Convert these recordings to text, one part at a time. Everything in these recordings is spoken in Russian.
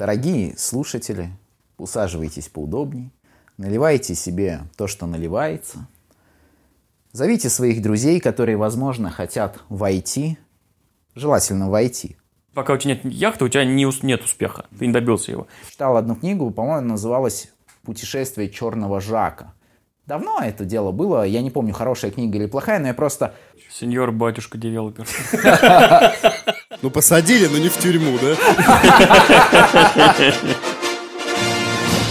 Дорогие слушатели, усаживайтесь поудобней, наливайте себе то, что наливается. Зовите своих друзей, которые, возможно, хотят войти, желательно войти. Пока у тебя нет яхты, у тебя не, нет успеха, ты не добился его. Читал одну книгу, по-моему, называлась «Путешествие черного Жака». Давно это дело было, я не помню, хорошая книга или плохая, но я просто... Сеньор батюшка девелопер. Ну, посадили, но не в тюрьму, да?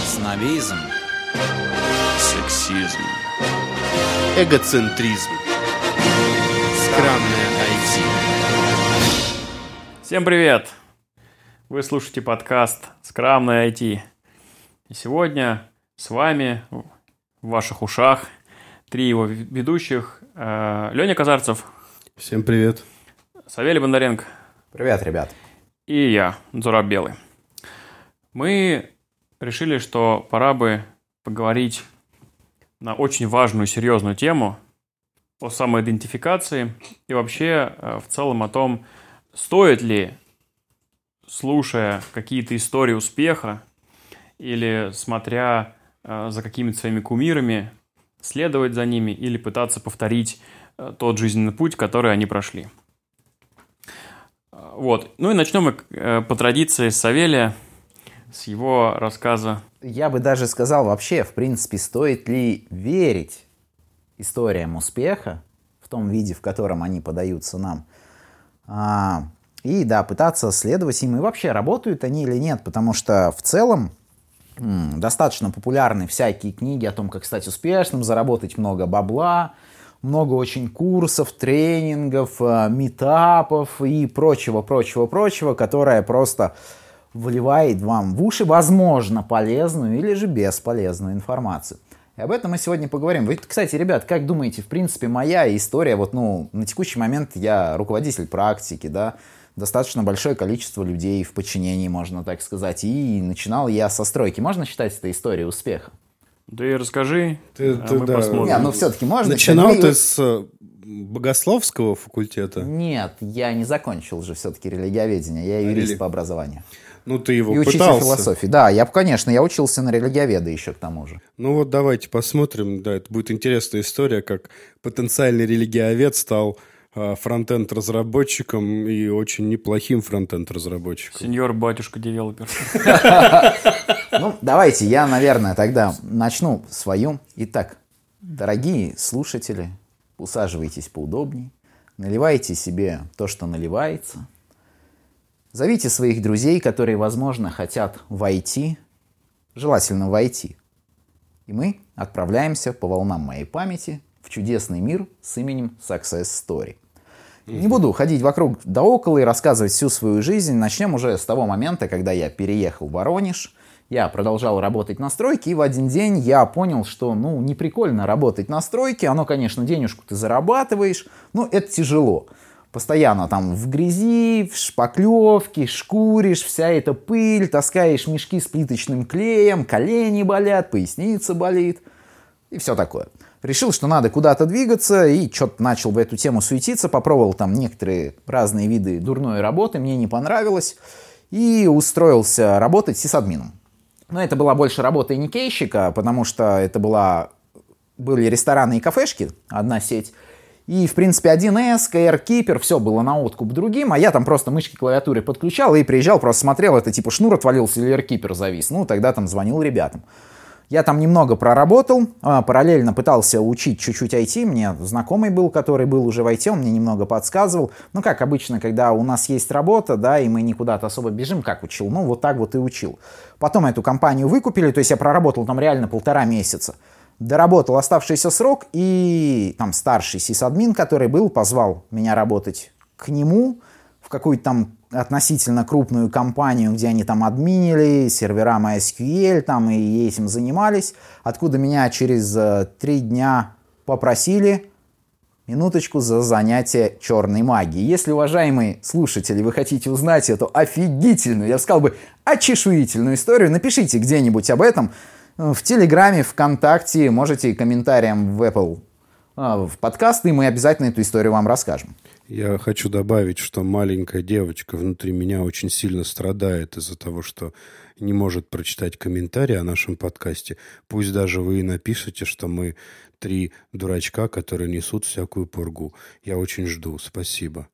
Снобизм. Сексизм. Эгоцентризм. Скромное IT. Всем привет! Вы слушаете подкаст «Скромное IT». И сегодня с вами в ваших ушах три его ведущих. Э, Леня Казарцев. Всем привет. Савелий Бондаренко. Привет, ребят. И я, Зураб Белый. Мы решили, что пора бы поговорить на очень важную, серьезную тему о самоидентификации и вообще э, в целом о том, стоит ли, слушая какие-то истории успеха или смотря э, за какими-то своими кумирами, следовать за ними или пытаться повторить э, тот жизненный путь, который они прошли. Вот. Ну и начнем мы э, по традиции с Савелия, с его рассказа. Я бы даже сказал вообще, в принципе, стоит ли верить историям успеха в том виде, в котором они подаются нам. А, и да, пытаться следовать им. И вообще, работают они или нет, потому что в целом достаточно популярны всякие книги о том, как стать успешным, заработать много бабла, много очень курсов, тренингов, э, метапов и прочего, прочего, прочего, которое просто вливает вам в уши, возможно, полезную или же бесполезную информацию. И об этом мы сегодня поговорим. Вы, кстати, ребят, как думаете, в принципе, моя история, вот, ну, на текущий момент я руководитель практики, да, достаточно большое количество людей в подчинении, можно так сказать, и начинал я со стройки. Можно считать это историей успеха? Да и расскажи, Ты- а ты, мы да. посмотрим. Не, ну все-таки можно. Начинал ты с э, богословского факультета? Нет, я не закончил же все-таки религиоведение. Я юрист рели- по образованию. Ну, ты его И учитель пытался. философии. Да, я, конечно, я учился на религиоведа еще к тому же. Ну вот давайте посмотрим. Да, это будет интересная история, как потенциальный религиовед стал э, фронтенд-разработчиком и очень неплохим фронтенд-разработчиком. Сеньор батюшка девелопер. Ну, давайте я, наверное, тогда начну свою. Итак, дорогие слушатели, усаживайтесь поудобней, наливайте себе то, что наливается. Зовите своих друзей, которые, возможно, хотят войти, желательно войти. И мы отправляемся по волнам моей памяти в чудесный мир с именем Success Story. Не буду ходить вокруг да около и рассказывать всю свою жизнь. Начнем уже с того момента, когда я переехал в Воронеж. Я продолжал работать на стройке, и в один день я понял, что, ну, не прикольно работать на стройке. Оно, конечно, денежку ты зарабатываешь, но это тяжело. Постоянно там в грязи, в шпаклевке, шкуришь, вся эта пыль, таскаешь мешки с плиточным клеем, колени болят, поясница болит и все такое. Решил, что надо куда-то двигаться, и что-то начал в эту тему суетиться, попробовал там некоторые разные виды дурной работы, мне не понравилось, и устроился работать сисадмином. Но это была больше работа никейщика, потому что это была, были рестораны и кафешки, одна сеть, и, в принципе, 1С, KR-кипер, все было на откуп другим, а я там просто мышки клавиатуры подключал и приезжал, просто смотрел, это типа шнур отвалился или AirKeeper завис. Ну, тогда там звонил ребятам. Я там немного проработал, а, параллельно пытался учить чуть-чуть IT, мне знакомый был, который был уже в IT, он мне немного подсказывал. Ну, как обычно, когда у нас есть работа, да, и мы никуда-то особо бежим, как учил, ну, вот так вот и учил. Потом эту компанию выкупили, то есть я проработал там реально полтора месяца. Доработал оставшийся срок, и там старший сисадмин, который был, позвал меня работать к нему в какую-то там относительно крупную компанию, где они там админили, сервера MySQL там и этим занимались, откуда меня через э, три дня попросили минуточку за занятие черной магией. Если, уважаемые слушатели, вы хотите узнать эту офигительную, я бы сказал бы, очешуительную историю, напишите где-нибудь об этом в Телеграме, ВКонтакте, можете комментарием в Apple в подкаст, и мы обязательно эту историю вам расскажем. Я хочу добавить, что маленькая девочка внутри меня очень сильно страдает из-за того, что не может прочитать комментарии о нашем подкасте. Пусть даже вы и напишете, что мы три дурачка, которые несут всякую пургу. Я очень жду. Спасибо.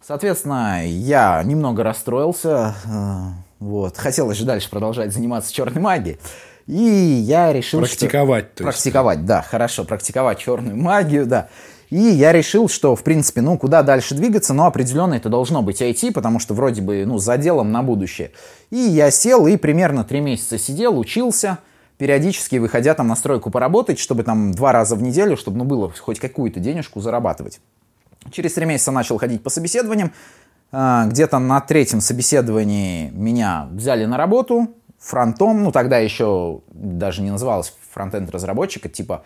Соответственно, я немного расстроился. э, Вот. Хотелось же дальше продолжать заниматься черной магией. И я решил, Практиковать, что... то есть. Практиковать, да, хорошо, практиковать черную магию, да. И я решил, что, в принципе, ну, куда дальше двигаться, но определенно это должно быть IT, потому что вроде бы, ну, за делом на будущее. И я сел и примерно три месяца сидел, учился, периодически выходя там на стройку поработать, чтобы там два раза в неделю, чтобы, ну, было хоть какую-то денежку зарабатывать. Через три месяца начал ходить по собеседованиям. А, Где-то на третьем собеседовании меня взяли на работу фронтом, ну тогда еще даже не называлось фронтенд разработчика, типа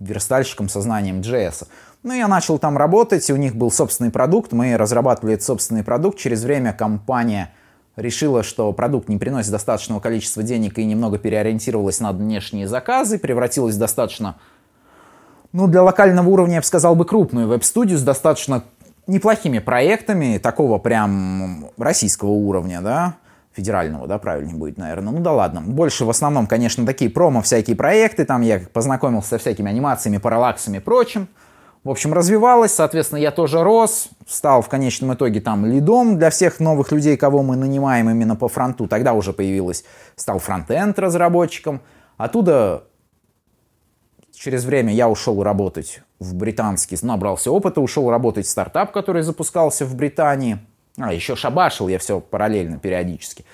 верстальщиком со знанием JS. Ну, я начал там работать, у них был собственный продукт, мы разрабатывали этот собственный продукт. Через время компания решила, что продукт не приносит достаточного количества денег и немного переориентировалась на внешние заказы, превратилась в достаточно ну, для локального уровня, я бы сказал бы, крупную веб-студию с достаточно неплохими проектами, такого прям российского уровня, да, федерального, да, правильнее будет, наверное. Ну да ладно. Больше в основном, конечно, такие промо, всякие проекты, там я познакомился со всякими анимациями, параллаксами и прочим. В общем, развивалась, соответственно, я тоже рос, стал в конечном итоге там лидом для всех новых людей, кого мы нанимаем именно по фронту. Тогда уже появилась, стал фронтенд разработчиком. Оттуда через время я ушел работать в британский, набрался опыта, ушел работать в стартап, который запускался в Британии. А, еще шабашил я все параллельно, периодически.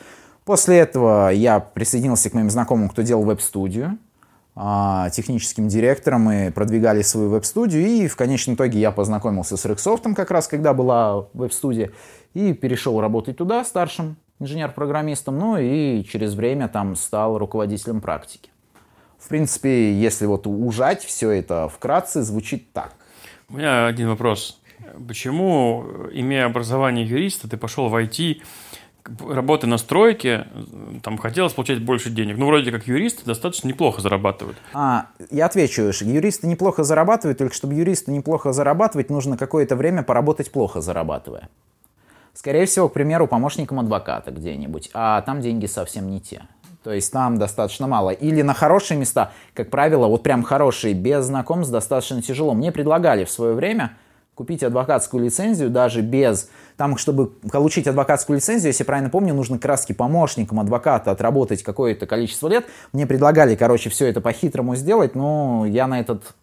После этого я присоединился к моим знакомым, кто делал веб-студию, а, техническим директором, мы продвигали свою веб-студию, и в конечном итоге я познакомился с Рексофтом как раз, когда была веб-студия, и перешел работать туда старшим инженер-программистом, ну и через время там стал руководителем практики. В принципе, если вот ужать все это вкратце, звучит так. У меня один вопрос. Почему, имея образование юриста, ты пошел в IT, работы на стройке, там хотелось получать больше денег? Ну, вроде как юристы достаточно неплохо зарабатывают. А, я отвечу, юристы неплохо зарабатывают, только чтобы юристу неплохо зарабатывать, нужно какое-то время поработать плохо зарабатывая. Скорее всего, к примеру, помощником адвоката где-нибудь, а там деньги совсем не те. То есть там достаточно мало. Или на хорошие места, как правило, вот прям хорошие, без знакомств достаточно тяжело. Мне предлагали в свое время купить адвокатскую лицензию даже без... Там, чтобы получить адвокатскую лицензию, если правильно помню, нужно краски помощником адвоката отработать какое-то количество лет. Мне предлагали, короче, все это по-хитрому сделать, но я на этот...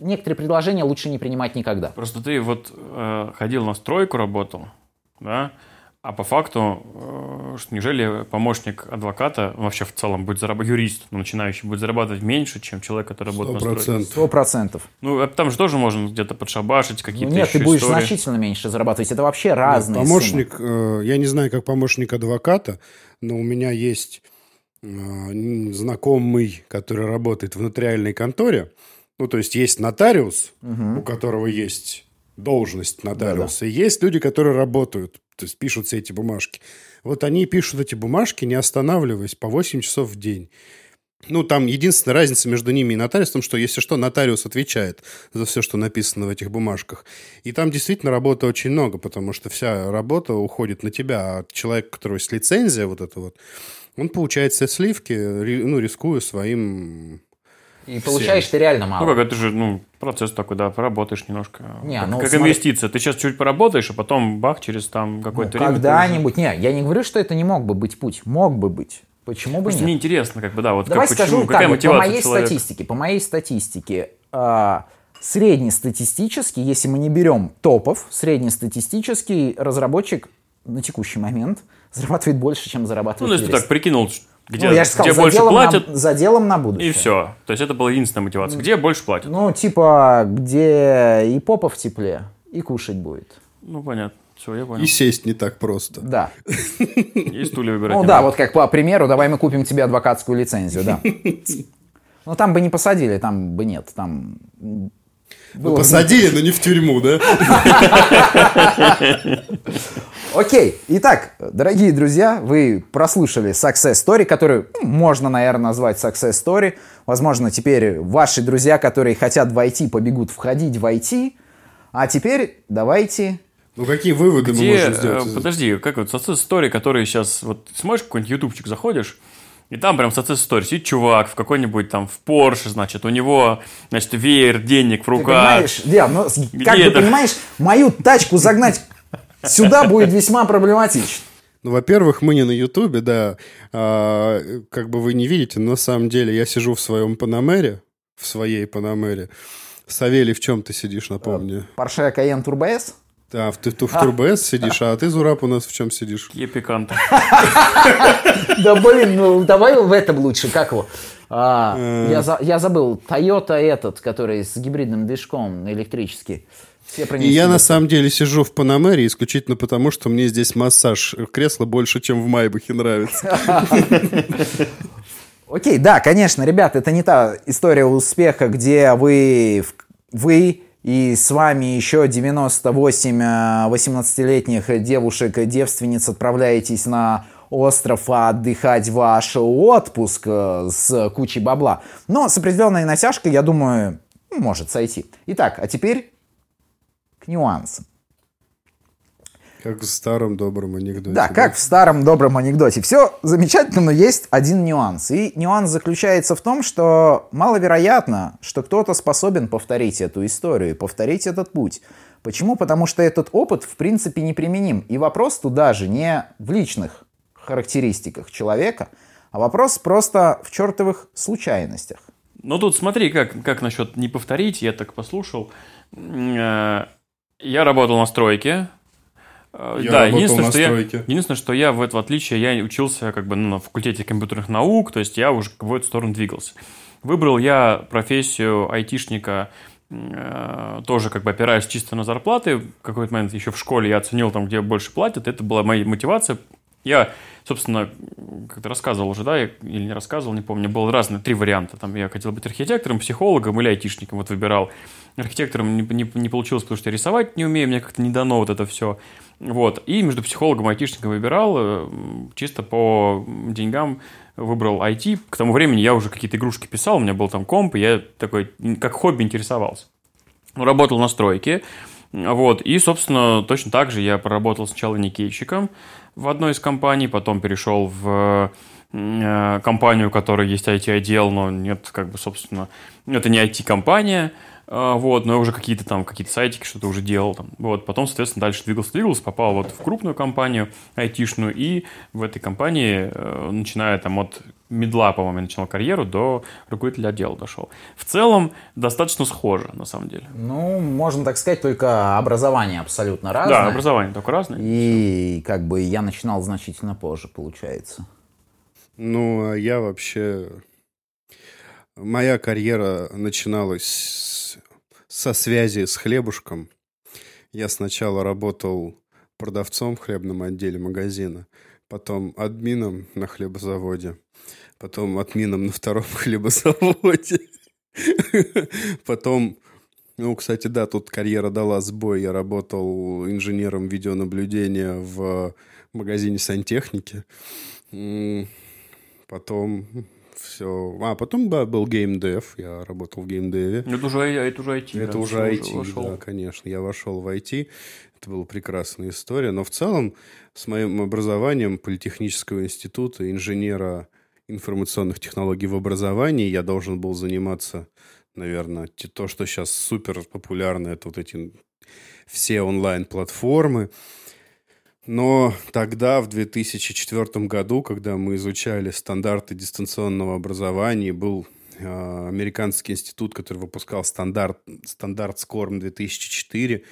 Некоторые предложения лучше не принимать никогда. Просто ты вот э, ходил на стройку, работал, да, а по факту, э, что неужели помощник адвоката вообще в целом будет зарабатывать, юрист ну, начинающий, будет зарабатывать меньше, чем человек, который работает на стройке? Сто процентов. Ну, там же тоже можно где-то подшабашить какие-то Ну нет, ты будешь истории. значительно меньше зарабатывать. Это вообще разные Нет, помощник, э, я не знаю, как помощник адвоката, но у меня есть э, знакомый, который работает в нотариальной конторе. Ну, то есть есть нотариус, у которого есть должность нотариуса, и есть люди, которые работают, то есть пишут все эти бумажки. Вот они пишут эти бумажки, не останавливаясь, по 8 часов в день. Ну, там единственная разница между ними и нотариусом, в том, что, если что, нотариус отвечает за все, что написано в этих бумажках. И там действительно работы очень много, потому что вся работа уходит на тебя, а человек, у которого есть лицензия вот эта вот, он получает все сливки, ну, рискуя своим... И получаешь ты реально мало. Ну, как это же, ну, процесс такой, да, поработаешь немножко. Не, как ну, как смотри. инвестиция. Ты сейчас чуть поработаешь, а потом бах, через там Ну, какое-то время. ты когда-нибудь. Не, я не говорю, что это не мог бы быть путь. Мог бы быть. Почему бы Просто нет? мне интересно, как бы, да, вот Давай как, скажу почему, так, какая вот по мотивация моей человека? статистике, по моей статистике, а, среднестатистически, если мы не берем топов, среднестатистический разработчик на текущий момент зарабатывает больше, чем Ну, зарабатывает ну, если ты так прикинул, где, Ну, я же сказал, где за, больше делом платят, на, за делом на будущее. и все. То есть это была единственная мотивация. Где больше платят? Ну, типа, где и попа в тепле, и кушать будет. Ну, понятно. Все, я понял. И сесть не так просто. Да. И стулья выбирать. Ну да, вот как по примеру, давай мы купим тебе адвокатскую лицензию, да. Ну там бы не посадили, там бы нет, там... Ну, было бы- посадили, но не в тюрьму, да? Окей, итак, дорогие друзья, вы прослушали Success Story, которую ну, можно, наверное, назвать Success Story. Возможно, теперь ваши друзья, которые хотят войти, побегут входить в IT. А теперь давайте... Ну, какие выводы Где, мы можем сделать? э, подожди, как вот Success Story, который сейчас, вот смотришь какой-нибудь ютубчик, заходишь, и там прям Success Story, сидит чувак в какой-нибудь там, в Порше, значит, у него, значит, веер, денег в Ты руках. понимаешь, Диан, ну, как бы это? понимаешь, мою тачку загнать сюда будет весьма проблематично. Ну, во-первых, мы не на Ютубе, да. А, как бы вы не видите, но на самом деле я сижу в своем Панамере, в своей Панамере. Савелий, в чем ты сидишь, напомни? Porsche Cayenne Turbo S? Да, в, ты, ты в Турбо-С сидишь, а ты, Зураб, у нас в чем сидишь? Какие пиканты. Да блин, ну давай в этом лучше, как его? А, Э. я, за- я забыл, Toyota этот, который с гибридным движком электрический. Все И я на самом деле сижу в Панамере исключительно потому, что мне здесь массаж кресла больше, чем в Майбахе нравится. Окей, да, конечно, ребят, это не та история успеха, где вы, вы и с вами еще 98 э, 18-летних девушек-девственниц отправляетесь на остров отдыхать ваш отпуск э, с кучей бабла. Но с определенной натяжкой, я думаю, может сойти. Итак, а теперь к нюансам. Как в старом добром анекдоте. Да, как в старом добром анекдоте. Все замечательно, но есть один нюанс. И нюанс заключается в том, что маловероятно, что кто-то способен повторить эту историю, повторить этот путь. Почему? Потому что этот опыт, в принципе, неприменим. И вопрос туда же не в личных характеристиках человека, а вопрос просто в чертовых случайностях. Ну тут смотри, как, как насчет не повторить, я так послушал. Я работал на стройке. Э, Я да, единственное, на что я, стройке. единственное, что я в, в отличие, я учился как бы ну, на факультете компьютерных наук, то есть я уже в эту сторону двигался. Выбрал я профессию айтишника, э, тоже как бы опираясь чисто на зарплаты. В какой-то момент еще в школе я оценил там, где больше платят. Это была моя мотивация. Я, собственно, как-то рассказывал уже, да, я- или не рассказывал, не помню, было разные, три варианта. Там я хотел быть архитектором, психологом или айтишником, вот выбирал. Архитектором не, не- не получилось, потому что я рисовать не умею, мне как-то не дано вот это все. Вот. И между психологом и айтишником выбирал, э, чисто по деньгам выбрал IT. К тому времени я уже какие-то игрушки писал, у меня был там комп, и я такой, как хобби интересовался. Ну, работал на стройке, вот, и, собственно, точно так же я проработал сначала никейщиком в одной из компаний, потом перешел в э, компанию, у которой есть IT-отдел, но нет, как бы, собственно, это не IT-компания, э, вот, но я уже какие-то там, какие-то сайтики что-то уже делал, там, вот, потом, соответственно, дальше двигался, двигался, попал вот в крупную компанию айтишную, и в этой компании, э, начиная там от медла, по-моему, я начинал карьеру, до руководителя отдела дошел. В целом, достаточно схоже, на самом деле. Ну, можно так сказать, только образование абсолютно разное. Да, образование только разное. И как бы я начинал значительно позже, получается. Ну, а я вообще... Моя карьера начиналась с- со связи с хлебушком. Я сначала работал продавцом в хлебном отделе магазина, потом админом на хлебозаводе, потом админом на втором хлебозаводе. Потом, ну, кстати, да, тут карьера дала сбой. Я работал инженером видеонаблюдения в магазине сантехники. Потом все. А, потом, да, был геймдев. Я работал в геймдеве. Это уже, это уже IT. Это да, уже IT, вошел. да, конечно. Я вошел в IT. Это была прекрасная история. Но в целом с моим образованием Политехнического института, инженера информационных технологий в образовании, я должен был заниматься, наверное, то, что сейчас супер популярно, это вот эти все онлайн-платформы. Но тогда, в 2004 году, когда мы изучали стандарты дистанционного образования, был э, американский институт, который выпускал стандарт, стандарт SCORM 2004.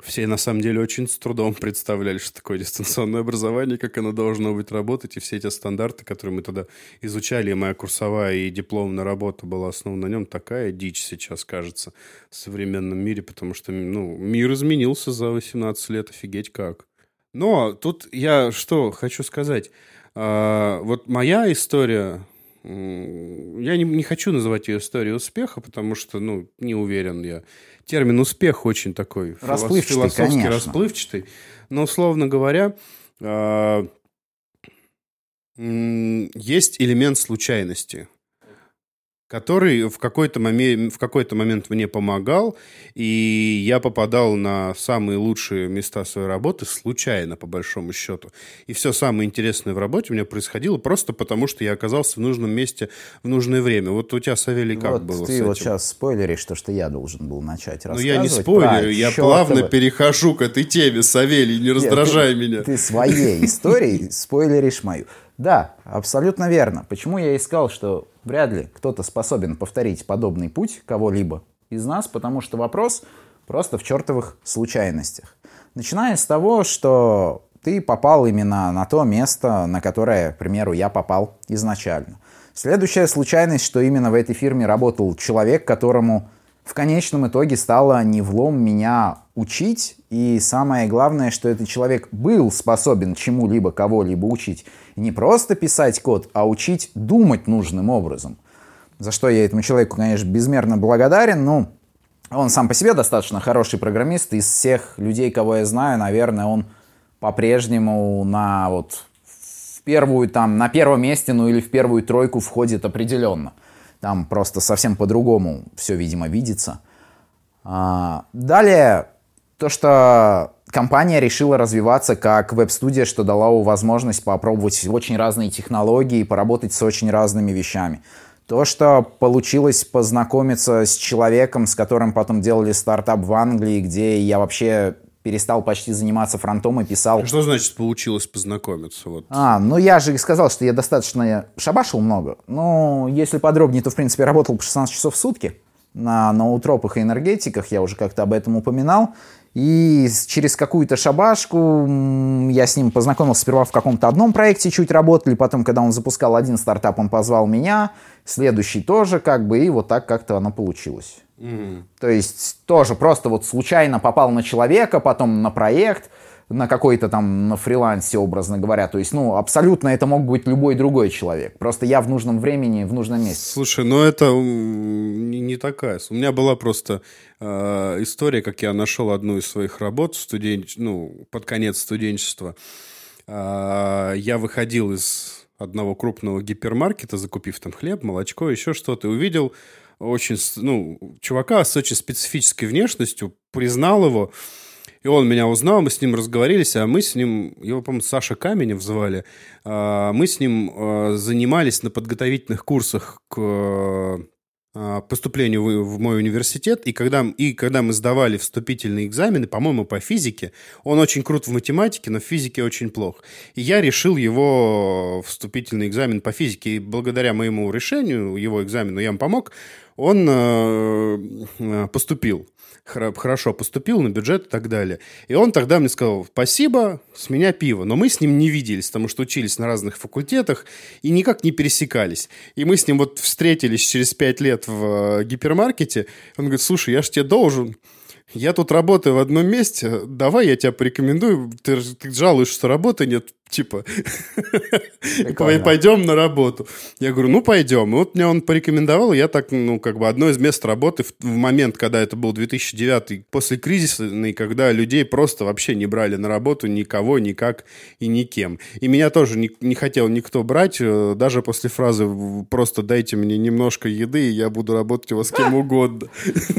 Все, на самом деле, очень с трудом представляли, что такое дистанционное образование, как оно должно быть работать. И все эти стандарты, которые мы тогда изучали, и моя курсовая и дипломная работа была основана на нем, такая дичь сейчас, кажется, в современном мире, потому что ну, мир изменился за 18 лет, офигеть как. Но тут я что хочу сказать. А, вот моя история Я не, не хочу называть ее историей успеха, потому что, ну, не уверен я. Термин успех очень такой расплывчатый, философский, конечно. расплывчатый. Но, условно говоря, э, есть элемент случайности который в какой-то момент, в какой-то момент мне помогал, и я попадал на самые лучшие места своей работы случайно, по большому счету. И все самое интересное в работе у меня происходило просто потому, что я оказался в нужном месте в нужное время. Вот у тебя, Савелий, как вот было ты вот сейчас спойлеришь то, что я должен был начать рассказывать. Ну, я не спойлерю, я чёртовы... плавно перехожу к этой теме, Савелий, не раздражай Нет, ты, меня. Ты своей историей спойлеришь мою. Да, абсолютно верно. Почему я искал, что вряд ли кто-то способен повторить подобный путь кого-либо из нас, потому что вопрос просто в чертовых случайностях. Начиная с того, что ты попал именно на то место, на которое, к примеру, я попал изначально. Следующая случайность, что именно в этой фирме работал человек, которому в конечном итоге стало не влом меня учить. И самое главное, что этот человек был способен чему-либо, кого-либо учить. И не просто писать код, а учить думать нужным образом. За что я этому человеку, конечно, безмерно благодарен. Ну, он сам по себе достаточно хороший программист. Из всех людей, кого я знаю, наверное, он по-прежнему на вот в первую там, на первом месте, ну или в первую тройку входит определенно. Там просто совсем по-другому все, видимо, видится. А, далее, то, что компания решила развиваться как веб-студия, что дала возможность попробовать очень разные технологии, поработать с очень разными вещами. То, что получилось познакомиться с человеком, с которым потом делали стартап в Англии, где я вообще перестал почти заниматься фронтом и писал... Что значит получилось познакомиться? Вот. А, ну я же сказал, что я достаточно шабашил много. Ну, если подробнее, то, в принципе, работал по 16 часов в сутки на ноутропах и энергетиках, я уже как-то об этом упоминал. И через какую-то шабашку я с ним познакомился сперва в каком-то одном проекте, чуть работали, потом, когда он запускал один стартап, он позвал меня, следующий тоже, как бы, и вот так как-то оно получилось. Mm. То есть тоже просто вот случайно попал на человека, потом на проект, на какой-то там на фрилансе, образно говоря. То есть, ну, абсолютно это мог быть любой другой человек. Просто я в нужном времени, в нужном месте. Слушай, ну это не, такая. У меня была просто э, история, как я нашел одну из своих работ студен... ну, под конец студенчества. Э, я выходил из одного крупного гипермаркета, закупив там хлеб, молочко, еще что-то, и увидел очень, ну, чувака с очень специфической внешностью, признал его, и он меня узнал, мы с ним разговорились, а мы с ним, его, по-моему, Саша Каменев звали, а, мы с ним а, занимались на подготовительных курсах к поступлению в мой университет, и когда, и когда мы сдавали вступительные экзамены, по-моему, по физике, он очень крут в математике, но в физике очень плох. И я решил его вступительный экзамен по физике, и благодаря моему решению, его экзамену, я ему помог, он э, поступил хорошо поступил на бюджет и так далее. И он тогда мне сказал, спасибо, с меня пиво. Но мы с ним не виделись, потому что учились на разных факультетах и никак не пересекались. И мы с ним вот встретились через пять лет в э, гипермаркете. Он говорит, слушай, я ж тебе должен я тут работаю в одном месте, давай я тебя порекомендую, ты, ты жалуешься, что работы нет, типа, пойдем на работу. Я говорю, ну, пойдем. И вот мне он порекомендовал, я так, ну, как бы одно из мест работы в, в момент, когда это был 2009, после кризиса, когда людей просто вообще не брали на работу никого, никак и никем. И меня тоже не, не хотел никто брать, э, даже после фразы «просто дайте мне немножко еды, и я буду работать у вас с кем угодно».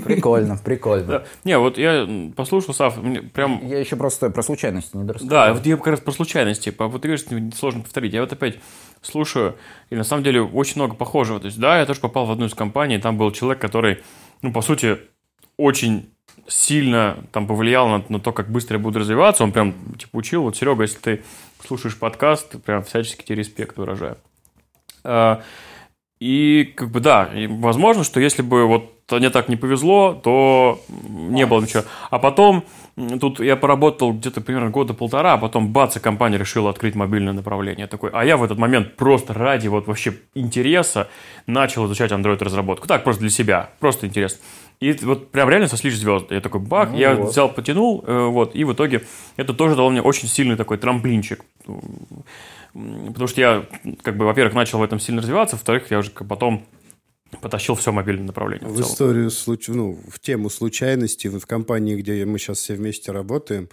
Прикольно, прикольно. Не, вот я послушал, Сав, прям... Я еще просто про случайности не дорассказал. Да, вот я как раз про случайности типа, вот ты говоришь, сложно повторить. Я вот опять слушаю, и на самом деле очень много похожего. То есть, да, я тоже попал в одну из компаний, там был человек, который, ну, по сути, очень сильно там повлиял на, на то, как быстро я буду развиваться. Он прям, типа, учил. Вот, Серега, если ты слушаешь подкаст, прям всячески тебе респект выражаю. А, и, как бы, да, возможно, что если бы вот мне так не повезло, то не было ничего. А потом Тут я поработал где-то примерно года полтора, а потом бац, и компания решила открыть мобильное направление. Такой, а я в этот момент просто ради вот вообще интереса начал изучать Android-разработку. Так, просто для себя, просто интерес. И вот прям реально сослись звезды. Я такой, бак, ну, я вот. взял, потянул, э, вот, и в итоге это тоже дало мне очень сильный такой трамплинчик Потому что я, как бы, во-первых, начал в этом сильно развиваться, во-вторых, я уже потом потащил все мобильное направление. В, в историю, случ... ну, в тему случайности, в компании, где мы сейчас все вместе работаем,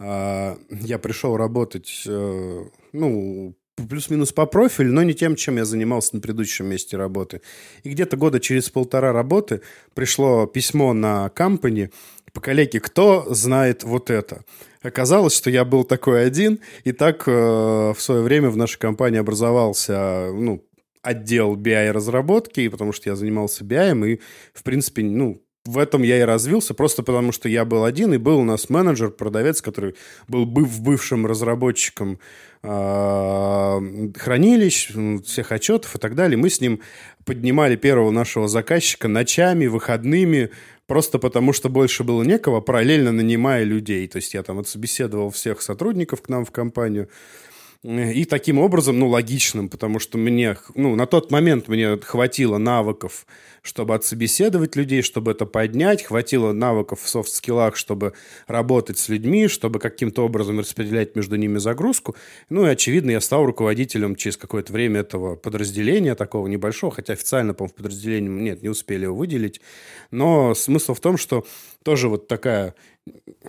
а, я пришел работать, э, ну, плюс-минус по профилю, но не тем, чем я занимался на предыдущем месте работы. И где-то года через полтора работы пришло письмо на компании по коллеге, кто знает вот это. Оказалось, что я был такой один, и так э, в свое время в нашей компании образовался ну, отдел BI-разработки, потому что я занимался BI, и, в принципе, ну, в этом я и развился, просто потому что я был один, и был у нас менеджер, продавец, который был быв, бывшим разработчиком э, хранилищ, всех отчетов и так далее. Мы с ним поднимали первого нашего заказчика ночами, выходными, просто потому что больше было некого, параллельно нанимая людей. То есть я там отсобеседовал всех сотрудников к нам в компанию, и таким образом, ну, логичным, потому что мне, ну, на тот момент мне хватило навыков, чтобы отсобеседовать людей, чтобы это поднять, хватило навыков в софт-скиллах, чтобы работать с людьми, чтобы каким-то образом распределять между ними загрузку. Ну и, очевидно, я стал руководителем через какое-то время этого подразделения, такого небольшого, хотя официально, по-моему, в подразделении нет, не успели его выделить. Но смысл в том, что тоже вот такая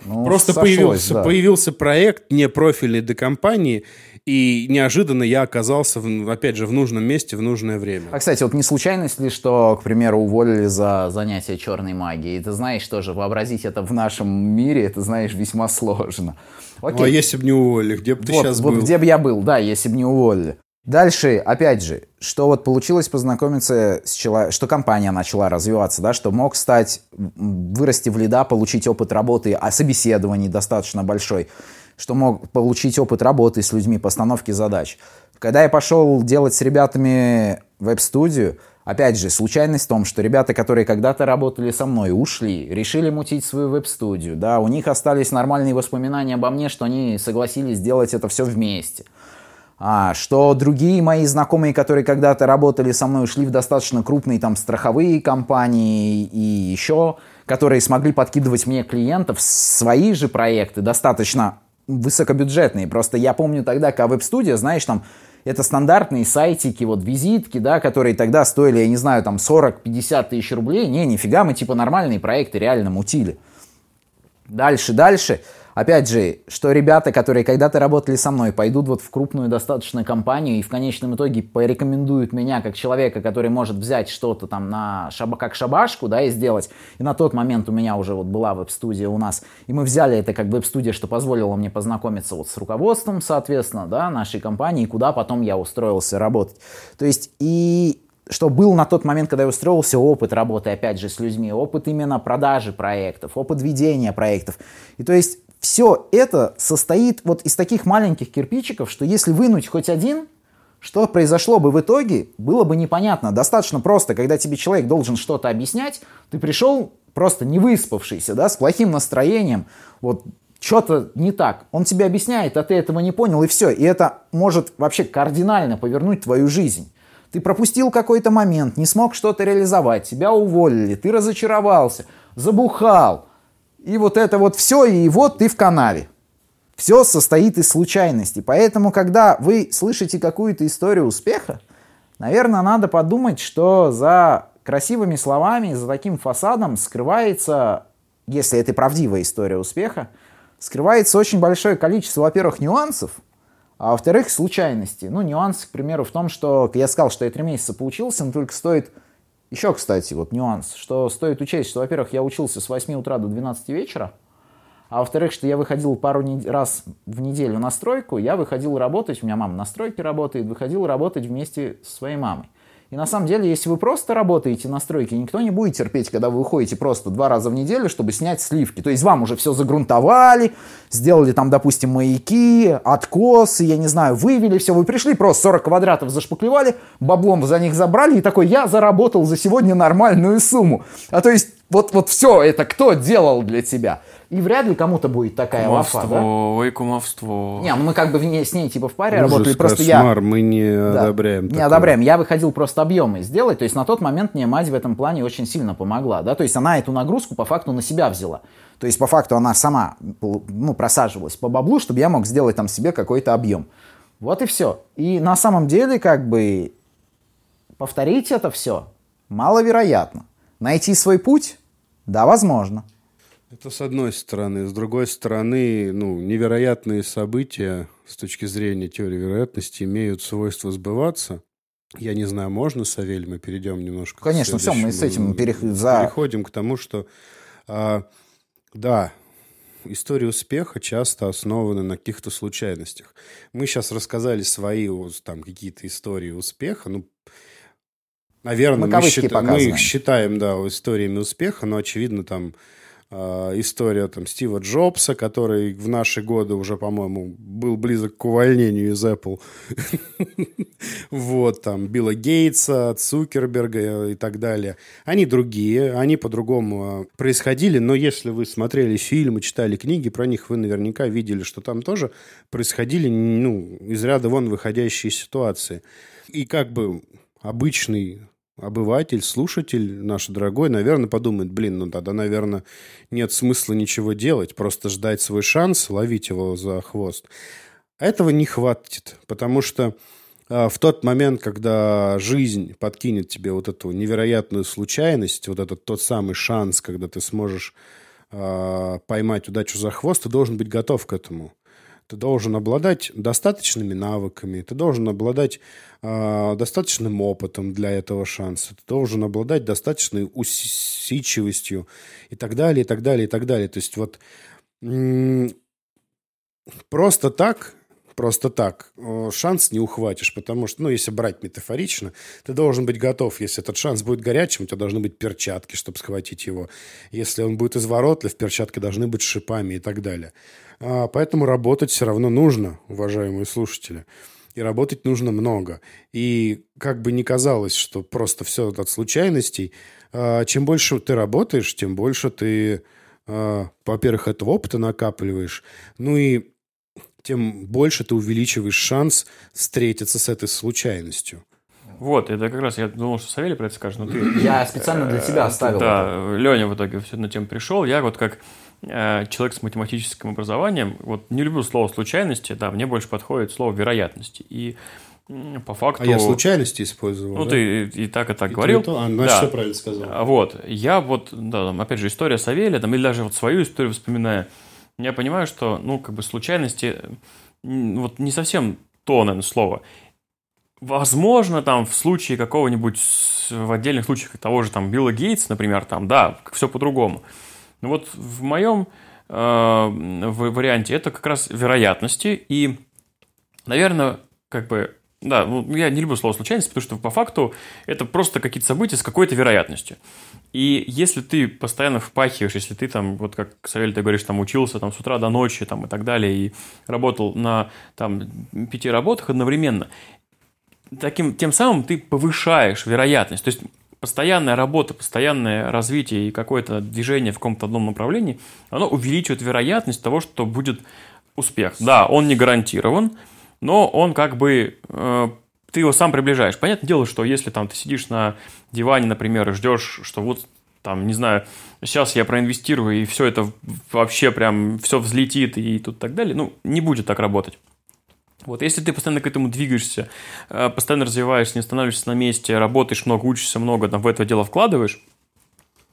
ну, Просто сошлось, появился, да. появился проект непрофильный для компании, и неожиданно я оказался, опять же, в нужном месте в нужное время. А, кстати, вот не случайность ли, что, к примеру, уволили за занятие черной магией? Ты знаешь, тоже вообразить это в нашем мире, это, знаешь, весьма сложно. Окей. Ну, а если бы не уволили, где бы ты вот, сейчас вот был? где бы я был, да, если бы не уволили. Дальше, опять же, что вот получилось познакомиться с человеком, что компания начала развиваться, да, что мог стать, вырасти в лида, получить опыт работы, а собеседований достаточно большой что мог получить опыт работы с людьми, постановки задач. Когда я пошел делать с ребятами веб-студию, опять же, случайность в том, что ребята, которые когда-то работали со мной, ушли, решили мутить свою веб-студию, да, у них остались нормальные воспоминания обо мне, что они согласились сделать это все вместе. А, что другие мои знакомые, которые когда-то работали со мной, ушли в достаточно крупные там страховые компании и еще, которые смогли подкидывать мне клиентов, свои же проекты, достаточно высокобюджетные. Просто я помню тогда, когда веб-студия, знаешь, там это стандартные сайтики, вот визитки, да, которые тогда стоили, я не знаю, там 40-50 тысяч рублей. Не, нифига, мы типа нормальные проекты реально мутили. Дальше, дальше. Опять же, что ребята, которые когда-то работали со мной, пойдут вот в крупную достаточно компанию и в конечном итоге порекомендуют меня как человека, который может взять что-то там на шаба, как шабашку, да, и сделать. И на тот момент у меня уже вот была веб-студия у нас, и мы взяли это как веб-студия, что позволило мне познакомиться вот с руководством, соответственно, да, нашей компании, куда потом я устроился работать. То есть и что был на тот момент, когда я устроился, опыт работы, опять же, с людьми, опыт именно продажи проектов, опыт ведения проектов. И то есть все это состоит вот из таких маленьких кирпичиков, что если вынуть хоть один, что произошло бы в итоге, было бы непонятно. Достаточно просто, когда тебе человек должен что-то объяснять, ты пришел просто не выспавшийся, да, с плохим настроением, вот что-то не так. Он тебе объясняет, а ты этого не понял, и все. И это может вообще кардинально повернуть твою жизнь. Ты пропустил какой-то момент, не смог что-то реализовать, тебя уволили, ты разочаровался, забухал, и вот это вот все, и вот ты в канаве. Все состоит из случайностей. Поэтому, когда вы слышите какую-то историю успеха, наверное, надо подумать, что за красивыми словами, за таким фасадом скрывается, если это правдивая история успеха, скрывается очень большое количество, во-первых, нюансов, а во-вторых, случайностей. Ну, нюанс, к примеру, в том, что я сказал, что я три месяца поучился, но только стоит еще, кстати, вот нюанс, что стоит учесть, что, во-первых, я учился с 8 утра до 12 вечера, а во-вторых, что я выходил пару раз в неделю на стройку, я выходил работать, у меня мама на стройке работает, выходил работать вместе со своей мамой. И на самом деле, если вы просто работаете на стройке, никто не будет терпеть, когда вы выходите просто два раза в неделю, чтобы снять сливки. То есть вам уже все загрунтовали, сделали там, допустим, маяки, откосы, я не знаю, вывели все. Вы пришли, просто 40 квадратов зашпаклевали, баблом за них забрали, и такой, я заработал за сегодня нормальную сумму. А то есть вот, вот все это кто делал для тебя? И вряд ли кому-то будет такая кумовство, лафа, да? Ой, кумовство. Не, ну мы как бы вне, с ней типа в паре Ужас, работали. Просто кошмар, я... мы не да, одобряем. Не такое. одобряем. Я выходил просто объемы сделать. То есть на тот момент мне мать в этом плане очень сильно помогла. Да? То есть она эту нагрузку по факту на себя взяла. То есть по факту она сама ну, просаживалась по баблу, чтобы я мог сделать там себе какой-то объем. Вот и все. И на самом деле, как бы, повторить это все маловероятно. Найти свой путь? Да, возможно. Это с одной стороны. С другой стороны, ну, невероятные события с точки зрения теории вероятности имеют свойство сбываться. Я не знаю, можно, Савель, мы перейдем немножко Конечно, все, мы с этим перех... за... переходим к тому, что а, да, истории успеха часто основаны на каких-то случайностях. Мы сейчас рассказали свои там какие-то истории успеха, ну, наверное, мы, мы, счит... мы их считаем, да, историями успеха, но, очевидно, там история там Стива Джобса, который в наши годы уже, по-моему, был близок к увольнению из Apple. Вот, там, Билла Гейтса, Цукерберга и так далее. Они другие, они по-другому а, происходили, но если вы смотрели фильмы, читали книги про них, вы наверняка видели, что там тоже происходили, ну, из ряда вон выходящие ситуации. И как бы обычный обыватель, слушатель наш дорогой, наверное, подумает, блин, ну тогда, наверное, нет смысла ничего делать, просто ждать свой шанс, ловить его за хвост. Этого не хватит, потому что э, в тот момент, когда жизнь подкинет тебе вот эту невероятную случайность, вот этот тот самый шанс, когда ты сможешь э, поймать удачу за хвост, ты должен быть готов к этому. Ты должен обладать достаточными навыками, ты должен обладать э, достаточным опытом для этого шанса, ты должен обладать достаточной усидчивостью и так далее, и так далее, и так далее. То есть вот просто так просто так шанс не ухватишь, потому что, ну, если брать метафорично, ты должен быть готов. Если этот шанс будет горячим, у тебя должны быть перчатки, чтобы схватить его. Если он будет изворотлив, перчатки должны быть шипами и так далее. А, поэтому работать все равно нужно, уважаемые слушатели. И работать нужно много. И как бы ни казалось, что просто все от случайностей, а, чем больше ты работаешь, тем больше ты, а, во-первых, этого опыта накапливаешь, ну и тем больше ты увеличиваешь шанс встретиться с этой случайностью. Вот, это как раз я думал, что Савелий про это скажет, но ты... Я специально для тебя оставил. Да, Леня в итоге все на тем пришел. Я вот как Э, человек с математическим образованием, вот не люблю слово случайности, да, мне больше подходит слово вероятности. И по факту... А я случайности использовал, Ну, да? ты и так, и так и говорил. То, и то. А, значит, да. все правильно сказал. Вот, я вот, да, там, опять же, история Савелия, там, или даже вот свою историю вспоминая, я понимаю, что, ну, как бы случайности, вот не совсем то, наверное, слово. Возможно, там, в случае какого-нибудь, в отдельных случаях того же, там, Билла Гейтса, например, там, да, все по-другому. Ну вот в моем э, в варианте это как раз вероятности. И, наверное, как бы да, ну, я не люблю слово случайность, потому что по факту это просто какие-то события с какой-то вероятностью. И если ты постоянно впахиваешь, если ты там, вот как Савель, ты говоришь, там учился там с утра до ночи там и так далее, и работал на там пяти работах одновременно, таким, тем самым ты повышаешь вероятность. То есть постоянная работа, постоянное развитие и какое-то движение в каком-то одном направлении, оно увеличивает вероятность того, что будет успех. Да, он не гарантирован, но он как бы э, ты его сам приближаешь. Понятное дело, что если там ты сидишь на диване, например, и ждешь, что вот там, не знаю, сейчас я проинвестирую, и все это вообще прям, все взлетит и тут так далее, ну, не будет так работать. Вот, если ты постоянно к этому двигаешься, э, постоянно развиваешься, не останавливаешься на месте, работаешь много, учишься много, там, в это дело вкладываешь,